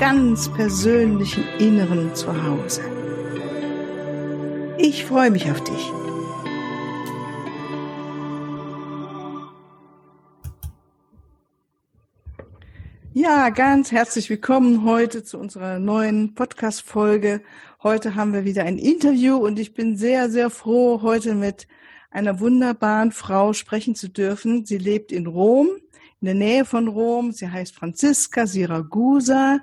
ganz persönlichen Inneren zu Hause. Ich freue mich auf dich. Ja, ganz herzlich willkommen heute zu unserer neuen Podcast-Folge. Heute haben wir wieder ein Interview und ich bin sehr, sehr froh, heute mit einer wunderbaren Frau sprechen zu dürfen. Sie lebt in Rom in der Nähe von Rom. Sie heißt Franziska Siragusa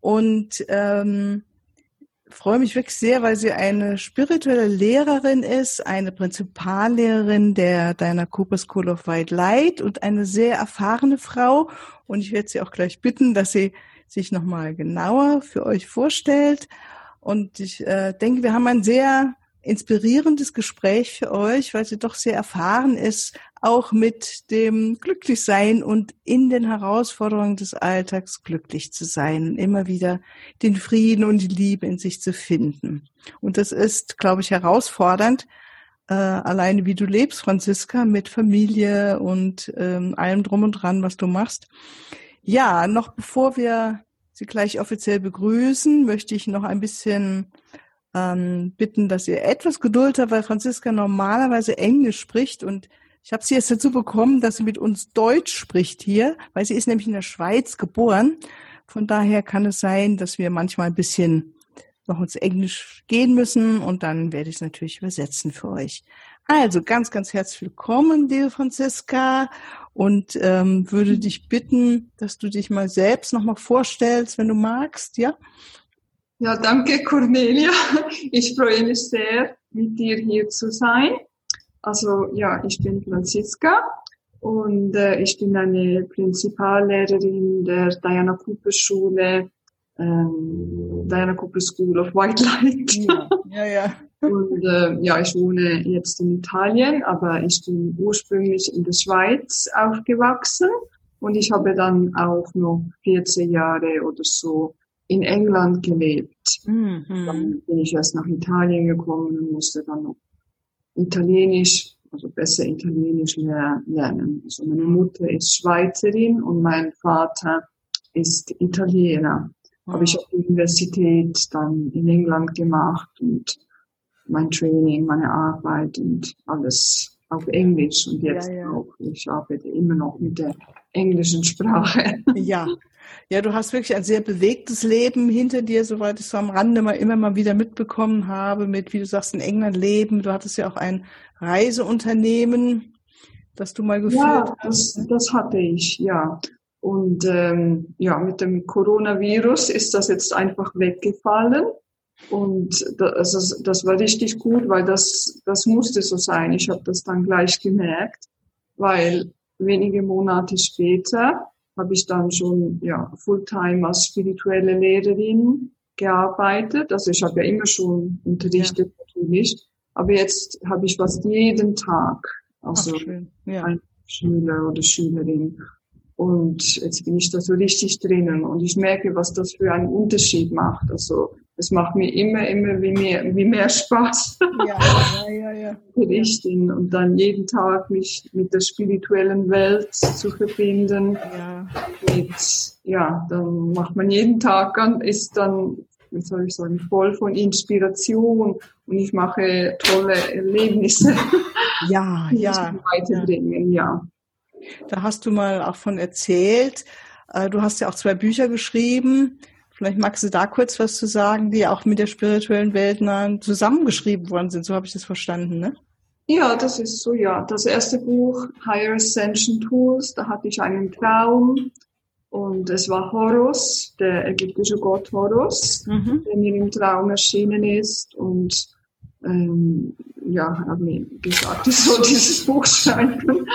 und ähm, freue mich wirklich sehr, weil sie eine spirituelle Lehrerin ist, eine Prinzipallehrerin der Diana Cooper School of White Light und eine sehr erfahrene Frau. Und ich werde sie auch gleich bitten, dass sie sich nochmal genauer für euch vorstellt. Und ich äh, denke, wir haben ein sehr inspirierendes Gespräch für euch, weil sie doch sehr erfahren ist, auch mit dem Glücklichsein und in den Herausforderungen des Alltags glücklich zu sein, immer wieder den Frieden und die Liebe in sich zu finden. Und das ist, glaube ich, herausfordernd, äh, alleine wie du lebst, Franziska, mit Familie und ähm, allem drum und dran, was du machst. Ja, noch bevor wir Sie gleich offiziell begrüßen, möchte ich noch ein bisschen ähm, bitten, dass ihr etwas Geduld habt, weil Franziska normalerweise Englisch spricht und ich habe sie jetzt dazu bekommen, dass sie mit uns Deutsch spricht hier, weil sie ist nämlich in der Schweiz geboren. Von daher kann es sein, dass wir manchmal ein bisschen noch ins Englisch gehen müssen und dann werde ich es natürlich übersetzen für euch. Also ganz, ganz herzlich willkommen, liebe Franziska, und ähm, würde dich bitten, dass du dich mal selbst nochmal vorstellst, wenn du magst, ja? Ja, danke Cornelia. Ich freue mich sehr, mit dir hier zu sein. Also ja, ich bin Franziska und äh, ich bin eine Prinzipallehrerin der Diana Cooper Schule, ähm, Diana Cooper School of White Light. Ja, ja. ja. und äh, ja, ich wohne jetzt in Italien, aber ich bin ursprünglich in der Schweiz aufgewachsen und ich habe dann auch noch 14 Jahre oder so in England gelebt. Mhm. Dann bin ich erst nach Italien gekommen und musste dann noch Italienisch, also besser Italienisch lernen. Also meine Mutter ist Schweizerin und mein Vater ist Italiener. Mhm. Habe ich auf der Universität dann in England gemacht und mein Training, meine Arbeit und alles auf Englisch und jetzt ja, ja. auch. Ich arbeite immer noch mit der englischen Sprache. Ja, ja, du hast wirklich ein sehr bewegtes Leben hinter dir, soweit ich so am Rande mal immer mal wieder mitbekommen habe, mit, wie du sagst, in England leben. Du hattest ja auch ein Reiseunternehmen, das du mal geführt ja, hast. Das, das hatte ich, ja. Und ähm, ja, mit dem Coronavirus ist das jetzt einfach weggefallen. Und das, das, das war richtig gut, weil das, das musste so sein. Ich habe das dann gleich gemerkt, weil wenige Monate später habe ich dann schon ja, Fulltime als spirituelle Lehrerin gearbeitet. Also ich habe ja immer schon unterrichtet ja. natürlich, aber jetzt habe ich fast jeden Tag also Ach, ja. ein Schüler oder Schülerin. Und jetzt bin ich da so richtig drinnen und ich merke, was das für einen Unterschied macht. Also es macht mir immer, immer wie mehr, wie mehr Spaß. Ja, ja, ja, ja. Und dann jeden Tag mich mit der spirituellen Welt zu verbinden. Ja. Mit, ja, dann macht man jeden Tag ist dann, wie soll ich sagen, voll von Inspiration und ich mache tolle Erlebnisse. Ja, ja. Weiterbringen, ja. Da hast du mal auch von erzählt. Äh, du hast ja auch zwei Bücher geschrieben. Vielleicht magst du da kurz was zu sagen, die auch mit der spirituellen Welt zusammengeschrieben worden sind. So habe ich das verstanden, ne? Ja, das ist so, ja. Das erste Buch, Higher Ascension Tools, da hatte ich einen Traum und es war Horus, der ägyptische Gott Horus, mhm. der mir im Traum erschienen ist und ähm, ja, habe mir gesagt, ich soll dieses Buch schreiben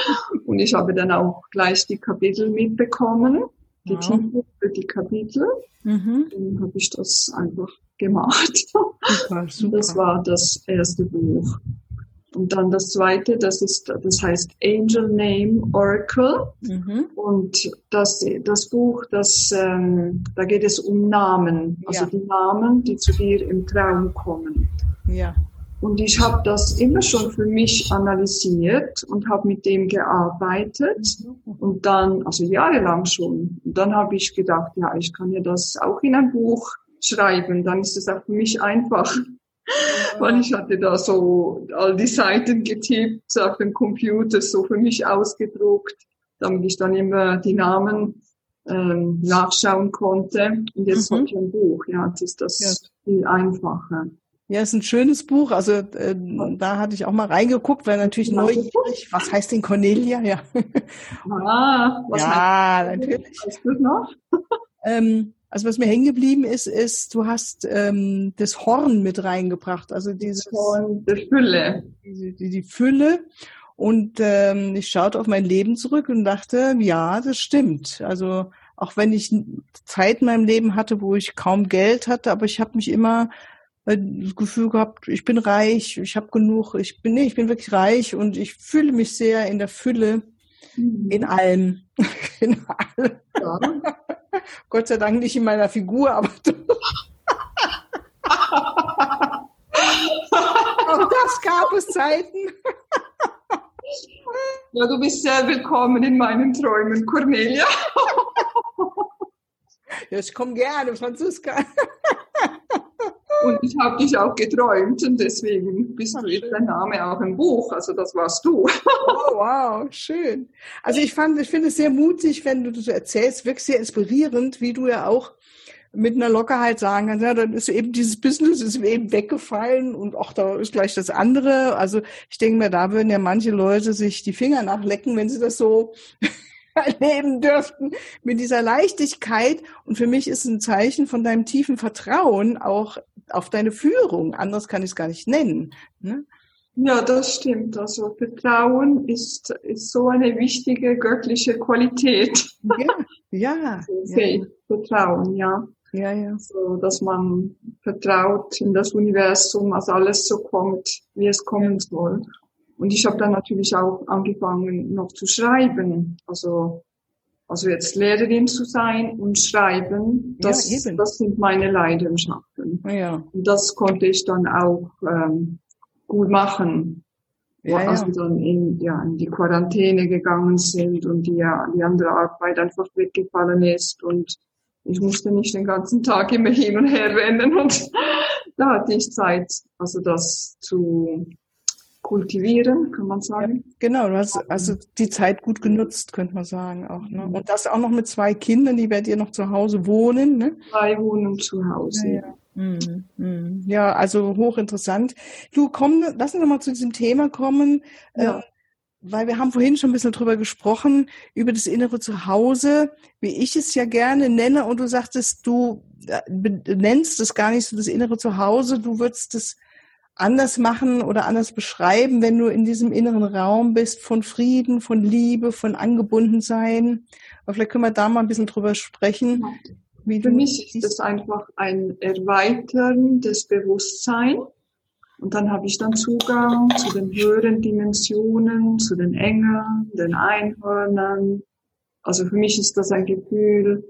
und ich habe dann auch gleich die Kapitel mitbekommen die wow. Titel für die Kapitel. Mhm. Dann habe ich das einfach gemacht. Super, super. Das war das erste Buch. Und dann das zweite, das ist, das heißt Angel Name Oracle. Mhm. Und das, das Buch, das, ähm, da geht es um Namen, also ja. die Namen, die zu dir im Traum kommen. Ja. Und ich habe das immer schon für mich analysiert und habe mit dem gearbeitet und dann, also jahrelang schon. Und dann habe ich gedacht, ja, ich kann ja das auch in ein Buch schreiben, dann ist es auch für mich einfach. Weil ich hatte da so all die Seiten getippt auf dem Computer, so für mich ausgedruckt, damit ich dann immer die Namen ähm, nachschauen konnte. Und jetzt mhm. habe ich ein Buch, ja, jetzt ist das ja. viel einfacher. Ja, ist ein schönes Buch. Also äh, da hatte ich auch mal reingeguckt, weil natürlich neugierig. Was heißt denn Cornelia? Ja. Ah, was ja, natürlich. Du noch? ähm, also was mir hängen geblieben ist, ist, du hast ähm, das Horn mit reingebracht, also dieses Horn, die Fülle. Die, die, die Fülle. Und ähm, ich schaute auf mein Leben zurück und dachte, ja, das stimmt. Also auch wenn ich Zeit in meinem Leben hatte, wo ich kaum Geld hatte, aber ich habe mich immer das Gefühl gehabt, ich bin reich, ich habe genug, ich bin nee, ich bin wirklich reich und ich fühle mich sehr in der Fülle mhm. in allem. in allem. Ja. Gott sei Dank nicht in meiner Figur, aber auch das gab es Zeiten. ja, du bist sehr willkommen in meinen Träumen, Cornelia. ja, ich komme gerne, Franziska. Und ich habe dich auch geträumt und deswegen bist du jetzt dein Name auch im Buch. Also das warst du. Oh, wow, schön. Also ich fand, ich finde es sehr mutig, wenn du das erzählst, wirklich sehr inspirierend, wie du ja auch mit einer Lockerheit sagen kannst, ja, dann ist eben dieses Business ist eben weggefallen und auch da ist gleich das andere. Also ich denke mir, da würden ja manche Leute sich die Finger nachlecken, wenn sie das so erleben dürften mit dieser Leichtigkeit. Und für mich ist ein Zeichen von deinem tiefen Vertrauen auch auf deine Führung. Anders kann ich es gar nicht nennen. Ne? Ja, das stimmt. Also Vertrauen ist, ist so eine wichtige göttliche Qualität. Ja, ja. Okay, ja. Vertrauen, ja. Ja, ja. So, dass man vertraut in das Universum, dass alles so kommt, wie es kommen soll. Und ich habe dann natürlich auch angefangen noch zu schreiben. Also, also jetzt Lehrerin zu sein und schreiben, das, ja, das sind meine Leidenschaften. Ja. Und das konnte ich dann auch ähm, gut machen. Ja, als ja. wir dann in, ja, in die Quarantäne gegangen sind und die, die andere Arbeit einfach weggefallen ist und ich musste nicht den ganzen Tag immer hin und her rennen und da hatte ich Zeit, also das zu, kultivieren, kann man sagen. Genau, du hast also die Zeit gut genutzt, könnte man sagen auch. Ne? Und das auch noch mit zwei Kindern, die bei dir noch zu Hause wohnen. Ne? Zwei wohnen zu Hause. Ja, ja. Mhm, mhm. ja also hochinteressant. Du komm, lass uns noch mal zu diesem Thema kommen. Ja. Äh, weil wir haben vorhin schon ein bisschen drüber gesprochen, über das innere Zuhause, wie ich es ja gerne nenne. Und du sagtest, du äh, nennst es gar nicht so das innere Zuhause, du würdest es anders machen oder anders beschreiben, wenn du in diesem inneren Raum bist von Frieden, von Liebe, von Angebundensein. Aber vielleicht können wir da mal ein bisschen drüber sprechen. Für mich ist das einfach ein Erweitern des Bewusstseins. Und dann habe ich dann Zugang zu den höheren Dimensionen, zu den Engeln, den Einhörnern. Also für mich ist das ein Gefühl,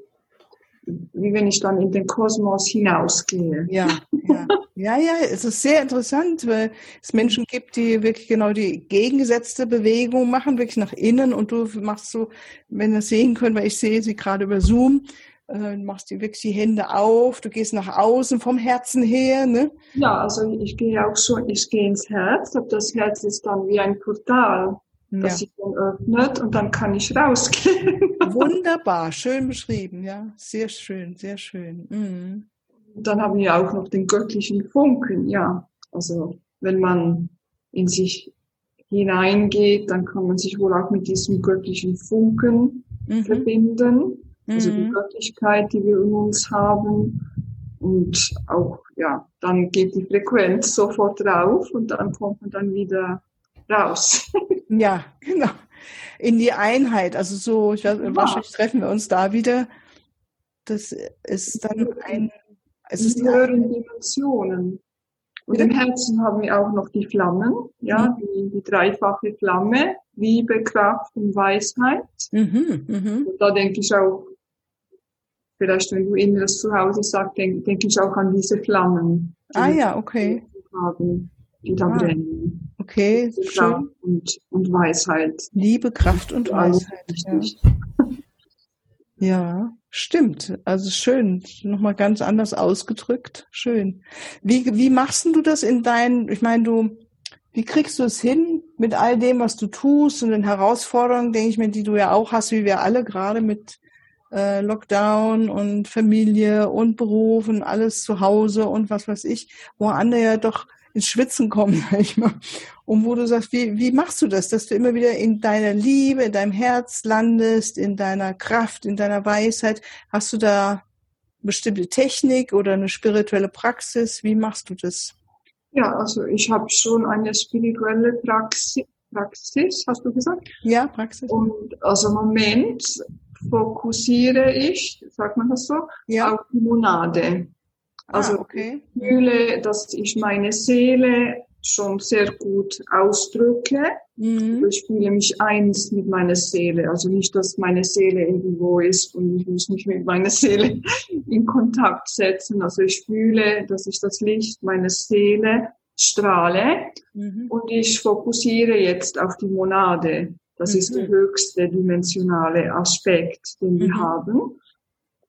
wie wenn ich dann in den Kosmos hinausgehe. Ja, ja. Ja, ja, es ist sehr interessant, weil es Menschen gibt, die wirklich genau die gegengesetzte Bewegung machen, wirklich nach innen und du machst so, wenn das sehen könnt, weil ich sehe sie gerade über Zoom, äh, machst du wirklich die Hände auf, du gehst nach außen vom Herzen her, ne? Ja, also ich gehe auch schon, ich gehe ins Herz, aber das Herz ist dann wie ein Portal, das ja. sich dann öffnet und dann kann ich rausgehen. Wunderbar, schön beschrieben, ja, sehr schön, sehr schön. Mhm dann haben wir auch noch den göttlichen Funken, ja. Also wenn man in sich hineingeht, dann kann man sich wohl auch mit diesem göttlichen Funken mhm. verbinden. Also die mhm. Göttlichkeit, die wir in uns haben. Und auch, ja, dann geht die Frequenz sofort rauf und dann kommt man dann wieder raus. Ja, genau. In die Einheit. Also so, ich weiß, wahrscheinlich treffen wir uns da wieder das ist dann ein, es ist die höheren Dimensionen. Und im Herzen haben wir auch noch die Flammen, ja, mhm. die, die dreifache Flamme, Liebe, Kraft und Weisheit. Mhm, mh. Und da denke ich auch, vielleicht wenn du inneres Zuhause sagst, denke denk ich auch an diese Flammen. Die ah ja, okay. Haben, die da ah. brennen. Okay, schön. Und, und Weisheit. Liebe, Kraft und Weisheit. Ja. ja, stimmt. Also schön. Nochmal ganz anders ausgedrückt. Schön. Wie, wie machst du das in deinen, ich meine, du, wie kriegst du es hin mit all dem, was du tust und den Herausforderungen, denke ich mir, die du ja auch hast, wie wir alle gerade mit äh, Lockdown und Familie und Beruf und alles zu Hause und was weiß ich, wo andere ja doch ins Schwitzen kommen, sag ich mal. Und wo du sagst, wie, wie machst du das, dass du immer wieder in deiner Liebe, in deinem Herz landest, in deiner Kraft, in deiner Weisheit? Hast du da bestimmte Technik oder eine spirituelle Praxis? Wie machst du das? Ja, also ich habe schon eine spirituelle Praxis, Praxis, hast du gesagt? Ja, Praxis. Und also im Moment fokussiere ich, sagt man das so, ja. auf die Monade. Also ah, okay. ich fühle, dass ich meine Seele schon sehr gut ausdrücke. Mhm. Ich fühle mich eins mit meiner Seele. Also nicht, dass meine Seele irgendwo ist und ich muss mich mit meiner Seele in Kontakt setzen. Also ich fühle, dass ich das Licht meiner Seele strahle mhm. und ich fokussiere jetzt auf die Monade. Das mhm. ist der höchste dimensionale Aspekt, den wir mhm. haben.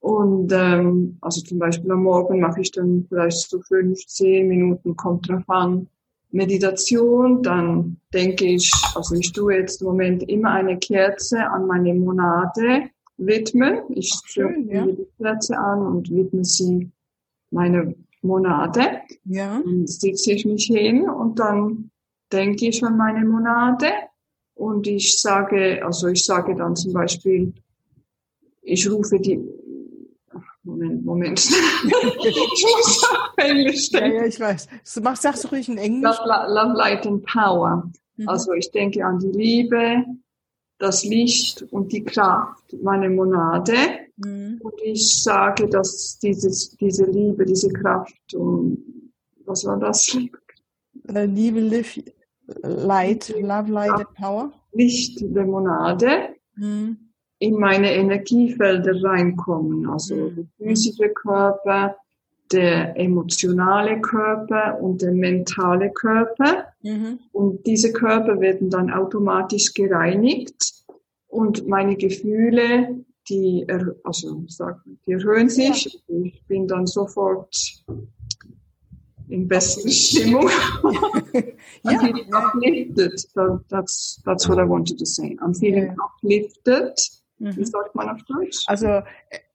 Und ähm, also zum Beispiel am Morgen mache ich dann vielleicht so fünf, zehn Minuten, kommt drauf an, Meditation. Dann denke ich, also ich tue jetzt im Moment immer eine Kerze an meine Monate widmen. Ich zünde ja. die Kerze an und widme sie meine Monate. Ja. Dann sitze ich mich hin und dann denke ich an meine Monate und ich sage, also ich sage dann zum Beispiel, ich rufe die, Moment, Moment. ich muss auf Englisch denken. Ja, ja, ich weiß. Du machst, sagst du ruhig in Englisch. Love, love Light and Power. Mhm. Also ich denke an die Liebe, das Licht und die Kraft meiner Monade. Mhm. Und ich sage, dass dieses, diese Liebe, diese Kraft und was war das? Äh, Liebe, Liv, Light, Love, Light and Power. Licht der Monade. Mhm in meine Energiefelder reinkommen, also mhm. der physische Körper, der emotionale Körper und der mentale Körper. Mhm. Und diese Körper werden dann automatisch gereinigt und meine Gefühle, die, also, die erhöhen sich. Ich bin dann sofort in bester Stimmung. I'm feeling uplifted. So that's, that's what I wanted to say. I'm feeling uplifted wie mhm. sagt man auf Deutsch? Also äh,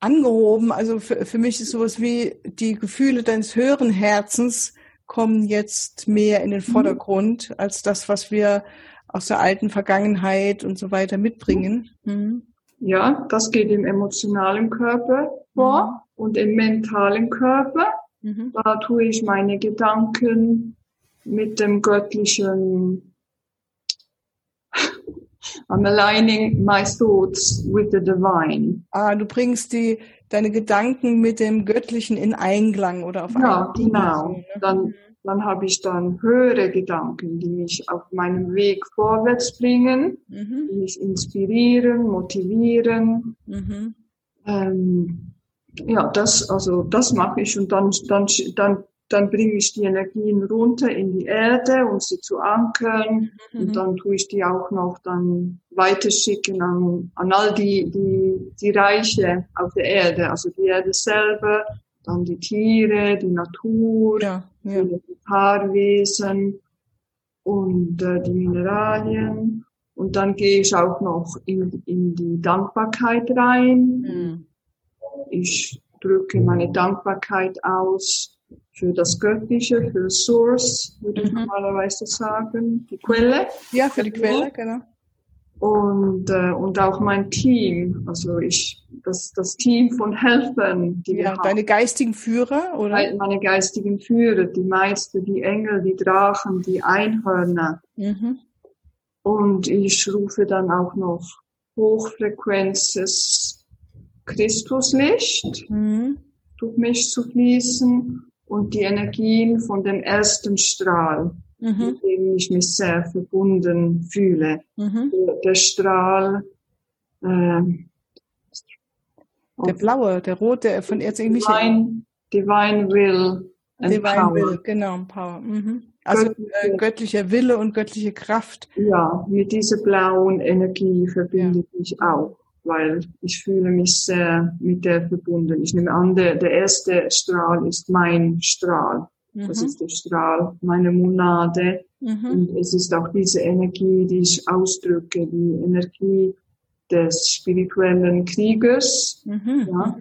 angehoben, also für, für mich ist sowas wie die Gefühle deines höheren Herzens kommen jetzt mehr in den mhm. Vordergrund mhm. als das, was wir aus der alten Vergangenheit und so weiter mitbringen. Mhm. Ja, das geht im emotionalen Körper vor mhm. und im mentalen Körper. Mhm. Da tue ich meine Gedanken mit dem göttlichen I'm aligning my thoughts with the divine. Ah, du bringst die, deine Gedanken mit dem Göttlichen in Einklang oder auf Ja, genau. Ne? Dann, dann habe ich dann höhere Gedanken, die mich auf meinem Weg vorwärts bringen, mhm. die mich inspirieren, motivieren. Mhm. Ähm, ja, das, also, das mache ich und dann, dann, dann dann bringe ich die Energien runter in die Erde, um sie zu ankern. Mhm. Und dann tue ich die auch noch dann weiterschicken an, an all die, die, die Reiche auf der Erde, also die Erde selber, dann die Tiere, die Natur, ja, ja. die Paarwesen und äh, die Mineralien. Und dann gehe ich auch noch in, in die Dankbarkeit rein. Mhm. Ich drücke meine Dankbarkeit aus für das Göttliche, für Source, würde ich mhm. normalerweise sagen, die Quelle. Ja, für die Quelle, genau. Und, äh, und auch mein Team, also ich, das, das Team von Helfern, die ja, wir haben. Deine geistigen Führer, oder? Meine geistigen Führer, die Meister, die Engel, die Drachen, die Einhörner. Mhm. Und ich rufe dann auch noch Hochfrequenzes Christuslicht Mhm. durch mich zu fließen und die Energien von dem ersten Strahl, Mhm. mit dem ich mich sehr verbunden fühle. Mhm. Der, der Strahl, ähm, Der blaue, der rote, von Erzengel Michael. Divine, Divine Will Divine Power. Will, genau, Power. Mhm. Also äh, göttlicher Wille und göttliche Kraft. Ja, mit dieser blauen Energie verbinde ich mich auch, weil ich fühle mich sehr mit der verbunden. Ich nehme an, der, der erste Strahl ist mein Strahl. Das Mhm. ist der Strahl meiner Monade. Mhm. Und es ist auch diese Energie, die ich ausdrücke, die Energie des spirituellen Kriegers. Mhm. Ja.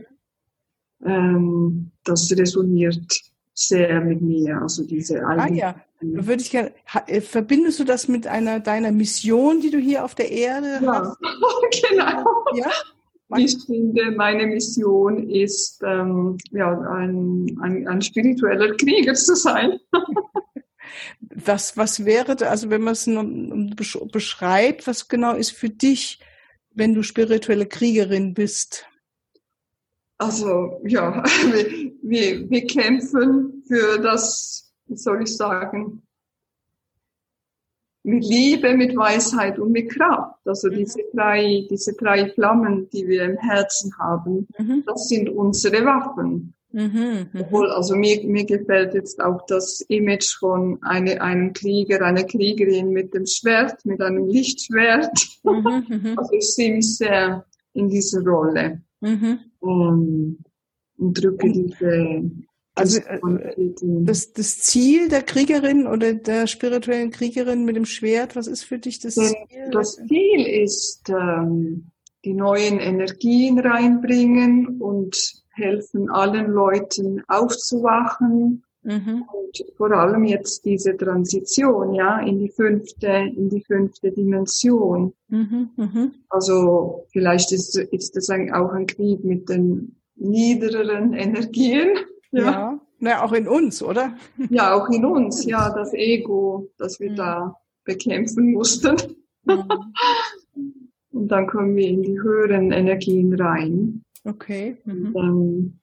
Ähm, das resoniert sehr mit mir. Also diese Ah ja, würde ich gerne. äh, Verbindest du das mit einer deiner Mission, die du hier auf der Erde Ja, hast? genau. Ja. Ich finde, meine Mission ist, ähm, ja, ein, ein, ein spiritueller Krieger zu sein. Was, was wäre, da- also wenn man es beschreibt, was genau ist für dich, wenn du spirituelle Kriegerin bist? Also, ja, wir, wir, wir kämpfen für das, wie soll ich sagen, mit Liebe, mit Weisheit und mit Kraft. Also Mhm. diese drei, diese drei Flammen, die wir im Herzen haben, Mhm. das sind unsere Waffen. Mhm. Mhm. Obwohl, also mir, mir gefällt jetzt auch das Image von eine, einem Krieger, einer Kriegerin mit dem Schwert, mit einem Lichtschwert. Mhm. Mhm. Also ich sehe mich sehr in dieser Rolle Mhm. Und, drücke diese, Also, äh. Das, das Ziel der Kriegerin oder der spirituellen Kriegerin mit dem Schwert, was ist für dich das Ziel? Das Ziel ist, ähm, die neuen Energien reinbringen und helfen allen Leuten aufzuwachen Mhm. und vor allem jetzt diese Transition, ja, in die fünfte, in die fünfte Dimension. Mhm. Mhm. Also vielleicht ist, ist das ein, auch ein Krieg mit den niedrigeren Energien. Ja. Ja. Na, auch in uns, oder? ja, auch in uns, ja, das Ego, das wir Mhm. da bekämpfen mussten. Mhm. Und dann kommen wir in die höheren Energien rein. Okay. Mhm.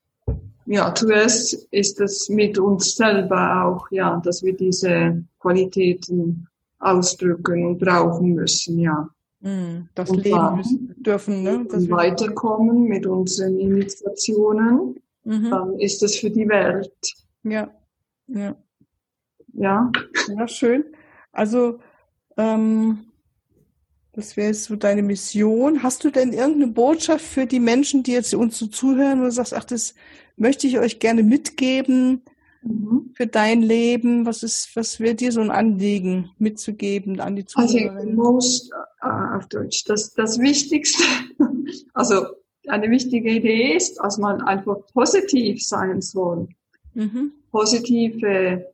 Ja, zuerst ist es mit uns selber auch, ja, dass wir diese Qualitäten ausdrücken und brauchen müssen, ja. Mhm. Das Und leben müssen, dürfen, ne? Dass weiterkommen mit unseren Initiationen, Mhm. dann ist es für die Welt, Ja. Ja. ja. Ja, schön. Also, ähm, das wäre jetzt so deine Mission. Hast du denn irgendeine Botschaft für die Menschen, die jetzt uns so zuhören, wo du sagst, ach, das möchte ich euch gerne mitgeben Mhm. für dein Leben? Was ist, was wäre dir so ein Anliegen mitzugeben an die the Zuhörerinnen? most, uh, auf Deutsch, das, das Wichtigste, also eine wichtige Idee ist, dass man einfach positiv sein soll. Mhm. Positive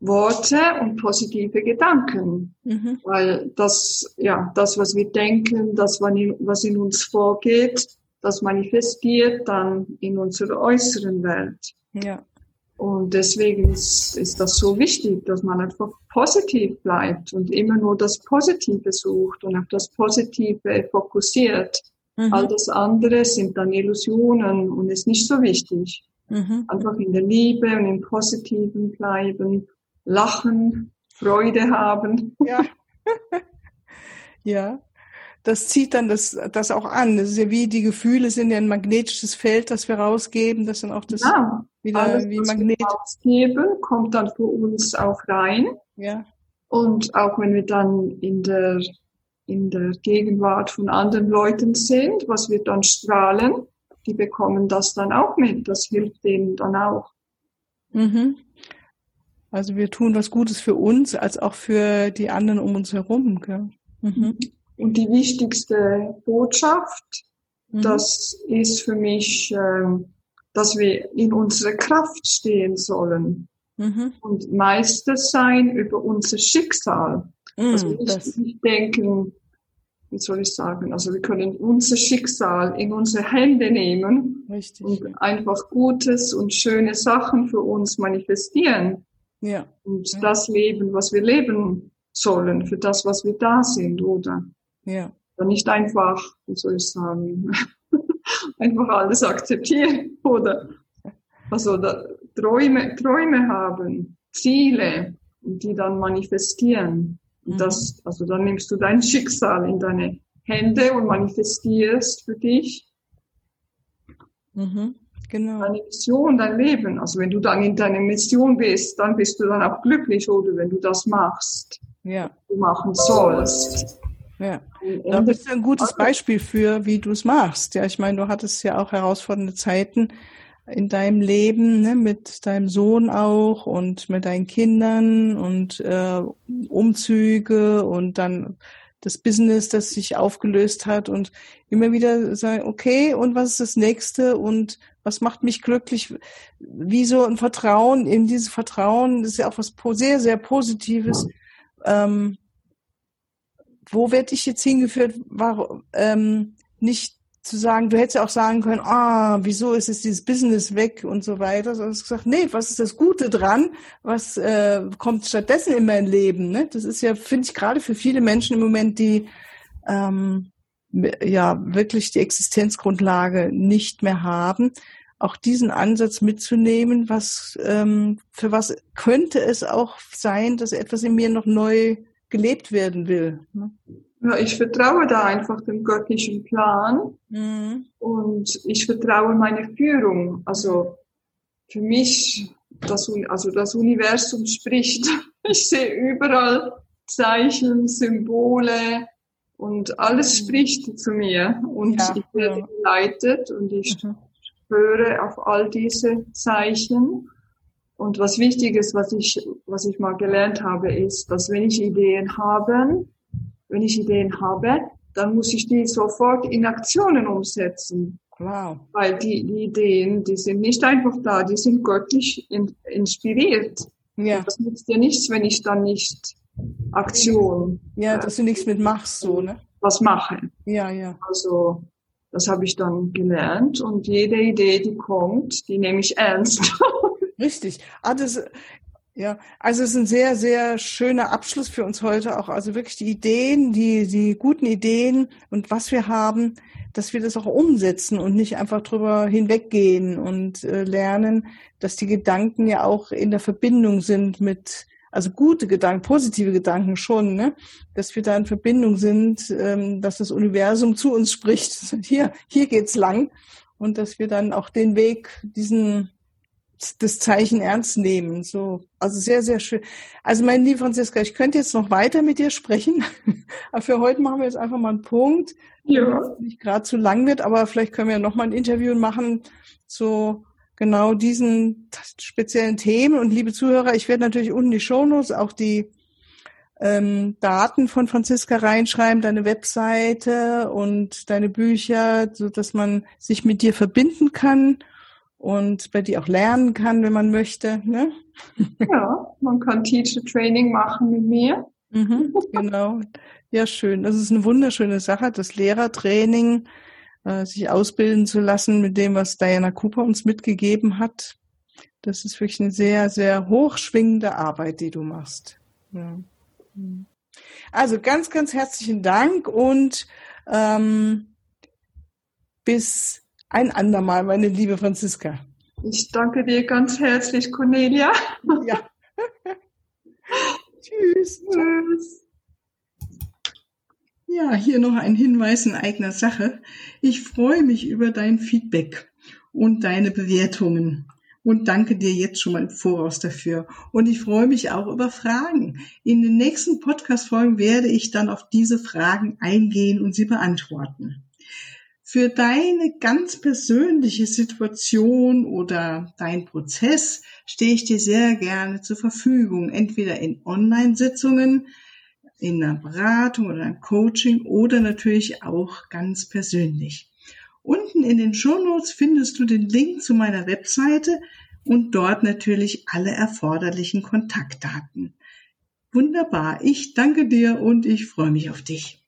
Worte und positive Gedanken. Mhm. Weil das, ja, das, was wir denken, das, was in, uns vorgeht, das manifestiert dann in unserer äußeren Welt. Ja. Und deswegen ist, ist das so wichtig, dass man einfach positiv bleibt und immer nur das Positive sucht und auf das Positive fokussiert. Mhm. All das andere sind dann Illusionen und ist nicht so wichtig. Mhm. Einfach in der Liebe und im Positiven bleiben, lachen, Freude haben. Ja. ja. Das zieht dann das, das auch an. Das ist ja wie die Gefühle sind ja ein magnetisches Feld, das wir rausgeben, das dann auch das Ja, wieder alles, wie was Magnet. wir ausgeben, kommt dann für uns auch rein. Ja. Und auch wenn wir dann in der, in der Gegenwart von anderen Leuten sind, was wir dann strahlen, die bekommen das dann auch mit. Das hilft denen dann auch. Mhm. Also wir tun was Gutes für uns, als auch für die anderen um uns herum. Gell? Mhm. Und die wichtigste Botschaft, Mhm. das ist für mich, ähm, dass wir in unserer Kraft stehen sollen Mhm. und Meister sein über unser Schicksal. Also Mhm. nicht, Das, nicht denken, wie soll ich sagen, also wir können unser Schicksal in unsere Hände nehmen richtig. und einfach Gutes und schöne Sachen für uns manifestieren Ja. und Ja. das leben, was wir leben sollen, für das, was wir da sind, oder? Ja. Und nicht einfach, wie soll ich sagen, einfach alles akzeptieren, oder? Also da, Träume, Träume haben, Ziele, die dann manifestieren. Und mhm. das, also dann nimmst du dein Schicksal in deine Hände und manifestierst für dich mhm, genau. deine Mission, dein Leben. Also wenn du dann in deiner Mission bist, dann bist du dann auch glücklich, oder wenn du das machst, ja. du machen sollst. Ja, da bist du ein gutes Beispiel für, wie du es machst. Ja, ich meine, du hattest ja auch herausfordernde Zeiten in deinem Leben, ne, mit deinem Sohn auch und mit deinen Kindern und äh, Umzüge und dann das Business, das sich aufgelöst hat und immer wieder sagen, okay, und was ist das nächste und was macht mich glücklich? Wie so ein Vertrauen, in dieses Vertrauen, das ist ja auch was sehr, sehr Positives. Ähm, wo werde ich jetzt hingeführt? Warum, ähm, nicht zu sagen, du hättest ja auch sagen können, ah, wieso ist jetzt dieses Business weg und so weiter. Sondern hast gesagt, nee, was ist das Gute dran? Was äh, kommt stattdessen in mein Leben? Ne? Das ist ja, finde ich, gerade für viele Menschen im Moment, die ähm, ja wirklich die Existenzgrundlage nicht mehr haben, auch diesen Ansatz mitzunehmen, was ähm, für was könnte es auch sein, dass etwas in mir noch neu gelebt werden will. Ne? Ja, ich vertraue da einfach dem göttlichen Plan mhm. und ich vertraue meine Führung. Also für mich, das, also das Universum spricht. Ich sehe überall Zeichen, Symbole und alles mhm. spricht zu mir und ja, ich werde ja. geleitet und ich mhm. höre auf all diese Zeichen. Und was wichtig ist, was ich, was ich mal gelernt habe, ist, dass wenn ich Ideen habe, wenn ich Ideen habe, dann muss ich die sofort in Aktionen umsetzen. Wow. Weil die, die Ideen, die sind nicht einfach da, die sind göttlich in, inspiriert. Ja. Und das nützt ja nichts, wenn ich dann nicht Aktion. Ja, dass du nichts mit machst, so, ne? Was mache. Ja, ja. Also, das habe ich dann gelernt und jede Idee, die kommt, die nehme ich ernst. Richtig. Ah, das, ja, also es ist ein sehr, sehr schöner Abschluss für uns heute auch. Also wirklich die Ideen, die, die guten Ideen und was wir haben, dass wir das auch umsetzen und nicht einfach drüber hinweggehen und äh, lernen, dass die Gedanken ja auch in der Verbindung sind mit, also gute Gedanken, positive Gedanken schon, ne? dass wir da in Verbindung sind, ähm, dass das Universum zu uns spricht. Hier, hier geht's lang und dass wir dann auch den Weg, diesen das Zeichen ernst nehmen. So, also sehr, sehr schön. Also meine liebe Franziska, ich könnte jetzt noch weiter mit dir sprechen, aber für heute machen wir jetzt einfach mal einen Punkt, ja. nicht gerade zu lang wird, aber vielleicht können wir noch mal ein Interview machen zu genau diesen speziellen Themen. Und liebe Zuhörer, ich werde natürlich unten die Shownotes, auch die ähm, Daten von Franziska reinschreiben, deine Webseite und deine Bücher, so dass man sich mit dir verbinden kann und bei dir auch lernen kann, wenn man möchte. Ne? Ja, man kann Teacher Training machen mit mir. Mhm, genau. Ja, schön. Das ist eine wunderschöne Sache, das Lehrertraining, äh, sich ausbilden zu lassen mit dem, was Diana Cooper uns mitgegeben hat. Das ist wirklich eine sehr, sehr hochschwingende Arbeit, die du machst. Ja. Also ganz, ganz herzlichen Dank und ähm, bis ein andermal, meine liebe Franziska. Ich danke dir ganz herzlich, Cornelia. Ja. Tschüss. Tschüss. Ja, hier noch ein Hinweis in eigener Sache. Ich freue mich über dein Feedback und deine Bewertungen und danke dir jetzt schon mal im Voraus dafür. Und ich freue mich auch über Fragen. In den nächsten Podcast-Folgen werde ich dann auf diese Fragen eingehen und sie beantworten für deine ganz persönliche Situation oder dein Prozess stehe ich dir sehr gerne zur Verfügung, entweder in Online-Sitzungen, in einer Beratung oder einem Coaching oder natürlich auch ganz persönlich. Unten in den Shownotes findest du den Link zu meiner Webseite und dort natürlich alle erforderlichen Kontaktdaten. Wunderbar, ich danke dir und ich freue mich auf dich.